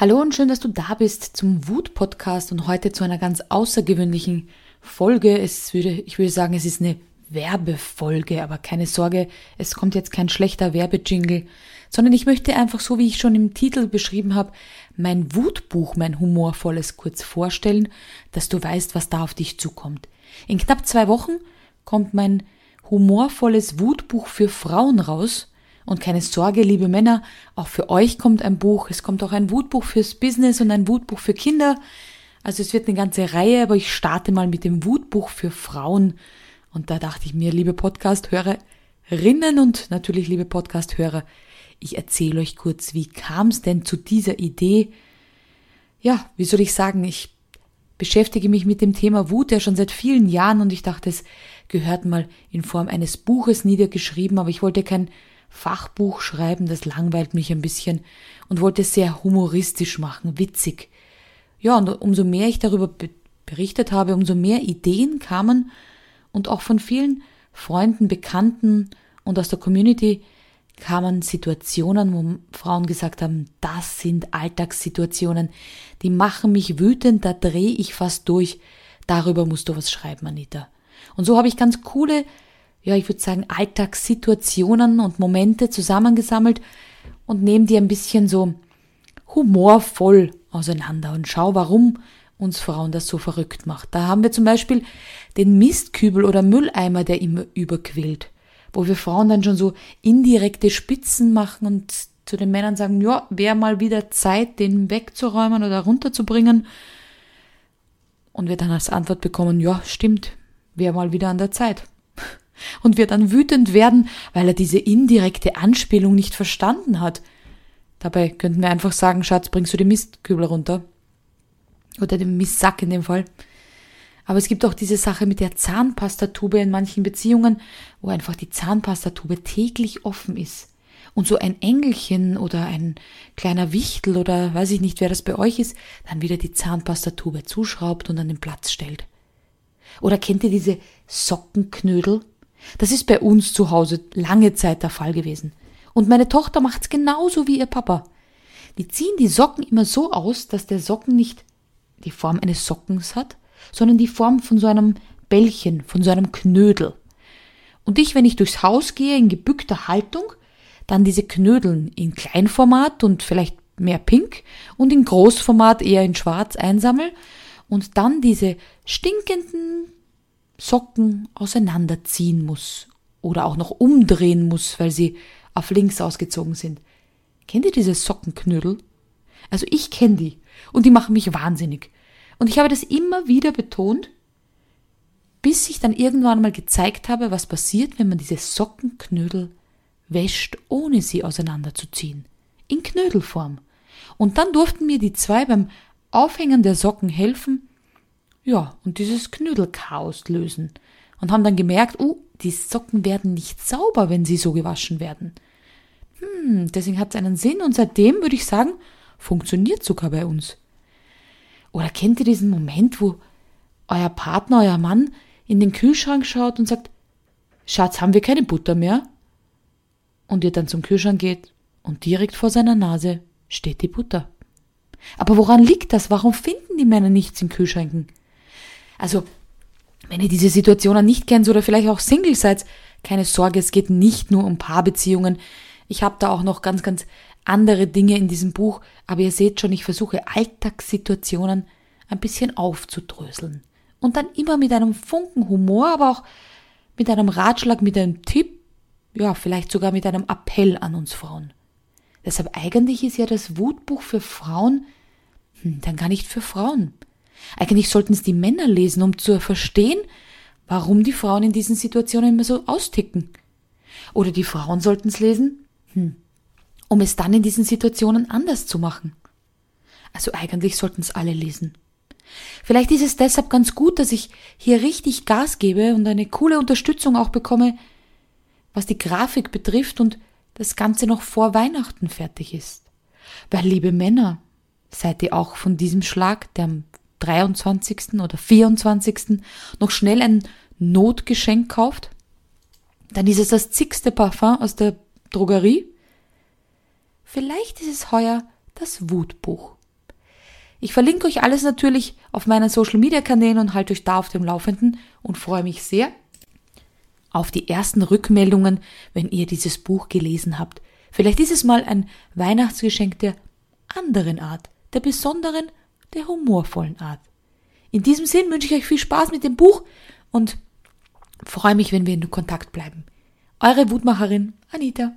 Hallo und schön, dass du da bist zum Wut-Podcast und heute zu einer ganz außergewöhnlichen Folge. Es würde, ich würde sagen, es ist eine Werbefolge, aber keine Sorge, es kommt jetzt kein schlechter Werbejingle, sondern ich möchte einfach so, wie ich schon im Titel beschrieben habe, mein Wutbuch, mein humorvolles kurz vorstellen, dass du weißt, was da auf dich zukommt. In knapp zwei Wochen kommt mein humorvolles Wutbuch für Frauen raus und keine Sorge, liebe Männer, auch für euch kommt ein Buch. Es kommt auch ein Wutbuch fürs Business und ein Wutbuch für Kinder. Also es wird eine ganze Reihe, aber ich starte mal mit dem Wutbuch für Frauen. Und da dachte ich mir, liebe Podcast-Hörerinnen und natürlich liebe Podcast-Hörer, ich erzähle euch kurz, wie kam es denn zu dieser Idee? Ja, wie soll ich sagen, ich beschäftige mich mit dem Thema Wut ja schon seit vielen Jahren und ich dachte, es gehört mal in Form eines Buches niedergeschrieben, aber ich wollte kein Fachbuch schreiben, das langweilt mich ein bisschen und wollte es sehr humoristisch machen, witzig. Ja, und umso mehr ich darüber berichtet habe, umso mehr Ideen kamen und auch von vielen Freunden, Bekannten und aus der Community kamen Situationen, wo Frauen gesagt haben, das sind Alltagssituationen, die machen mich wütend, da drehe ich fast durch, darüber musst du was schreiben, Anita. Und so habe ich ganz coole ja, ich würde sagen, Alltagssituationen und Momente zusammengesammelt und nehme die ein bisschen so humorvoll auseinander und schau, warum uns Frauen das so verrückt macht. Da haben wir zum Beispiel den Mistkübel oder Mülleimer, der immer überquillt, wo wir Frauen dann schon so indirekte Spitzen machen und zu den Männern sagen, ja, wäre mal wieder Zeit, den wegzuräumen oder runterzubringen. Und wir dann als Antwort bekommen, ja, stimmt, wäre mal wieder an der Zeit und wir dann wütend werden, weil er diese indirekte Anspielung nicht verstanden hat. Dabei könnten wir einfach sagen, Schatz, bringst du den Mistkübel runter? Oder den Mistsack in dem Fall. Aber es gibt auch diese Sache mit der Zahnpastatube in manchen Beziehungen, wo einfach die Zahnpastatube täglich offen ist. Und so ein Engelchen oder ein kleiner Wichtel oder weiß ich nicht, wer das bei euch ist, dann wieder die Zahnpastatube zuschraubt und an den Platz stellt. Oder kennt ihr diese Sockenknödel? Das ist bei uns zu Hause lange Zeit der Fall gewesen. Und meine Tochter macht's genauso wie ihr Papa. Die ziehen die Socken immer so aus, dass der Socken nicht die Form eines Sockens hat, sondern die Form von so einem Bällchen, von so einem Knödel. Und ich, wenn ich durchs Haus gehe in gebückter Haltung, dann diese Knödeln in Kleinformat und vielleicht mehr pink und in Großformat eher in schwarz einsammel und dann diese stinkenden Socken auseinanderziehen muss oder auch noch umdrehen muss, weil sie auf links ausgezogen sind. Kennt ihr diese Sockenknödel? Also ich kenne die und die machen mich wahnsinnig. Und ich habe das immer wieder betont, bis ich dann irgendwann mal gezeigt habe, was passiert, wenn man diese Sockenknödel wäscht, ohne sie auseinanderzuziehen. In Knödelform. Und dann durften mir die zwei beim Aufhängen der Socken helfen ja, und dieses Knödelchaos lösen. Und haben dann gemerkt, oh, die Socken werden nicht sauber, wenn sie so gewaschen werden. Hm, deswegen hat es einen Sinn und seitdem würde ich sagen, funktioniert sogar bei uns. Oder kennt ihr diesen Moment, wo euer Partner, euer Mann in den Kühlschrank schaut und sagt, Schatz, haben wir keine Butter mehr? Und ihr dann zum Kühlschrank geht und direkt vor seiner Nase steht die Butter. Aber woran liegt das? Warum finden die Männer nichts in Kühlschränken? Also, wenn ihr diese Situationen nicht kennt oder vielleicht auch Single seid, keine Sorge, es geht nicht nur um Paarbeziehungen. Ich habe da auch noch ganz, ganz andere Dinge in diesem Buch, aber ihr seht schon, ich versuche Alltagssituationen ein bisschen aufzudröseln. Und dann immer mit einem Funken Humor, aber auch mit einem Ratschlag, mit einem Tipp, ja, vielleicht sogar mit einem Appell an uns Frauen. Deshalb eigentlich ist ja das Wutbuch für Frauen hm, dann gar nicht für Frauen. Eigentlich sollten es die Männer lesen, um zu verstehen, warum die Frauen in diesen Situationen immer so austicken. Oder die Frauen sollten es lesen, hm, um es dann in diesen Situationen anders zu machen. Also eigentlich sollten es alle lesen. Vielleicht ist es deshalb ganz gut, dass ich hier richtig Gas gebe und eine coole Unterstützung auch bekomme, was die Grafik betrifft und das Ganze noch vor Weihnachten fertig ist. Weil, liebe Männer, seid ihr auch von diesem Schlag, der 23. oder 24. noch schnell ein Notgeschenk kauft, dann ist es das zigste Parfum aus der Drogerie. Vielleicht ist es heuer das Wutbuch Ich verlinke euch alles natürlich auf meinen Social Media Kanälen und halte euch da auf dem Laufenden und freue mich sehr auf die ersten Rückmeldungen, wenn ihr dieses Buch gelesen habt. Vielleicht ist es mal ein Weihnachtsgeschenk der anderen Art, der besonderen, der humorvollen Art. In diesem Sinn wünsche ich euch viel Spaß mit dem Buch und freue mich, wenn wir in Kontakt bleiben. Eure Wutmacherin Anita.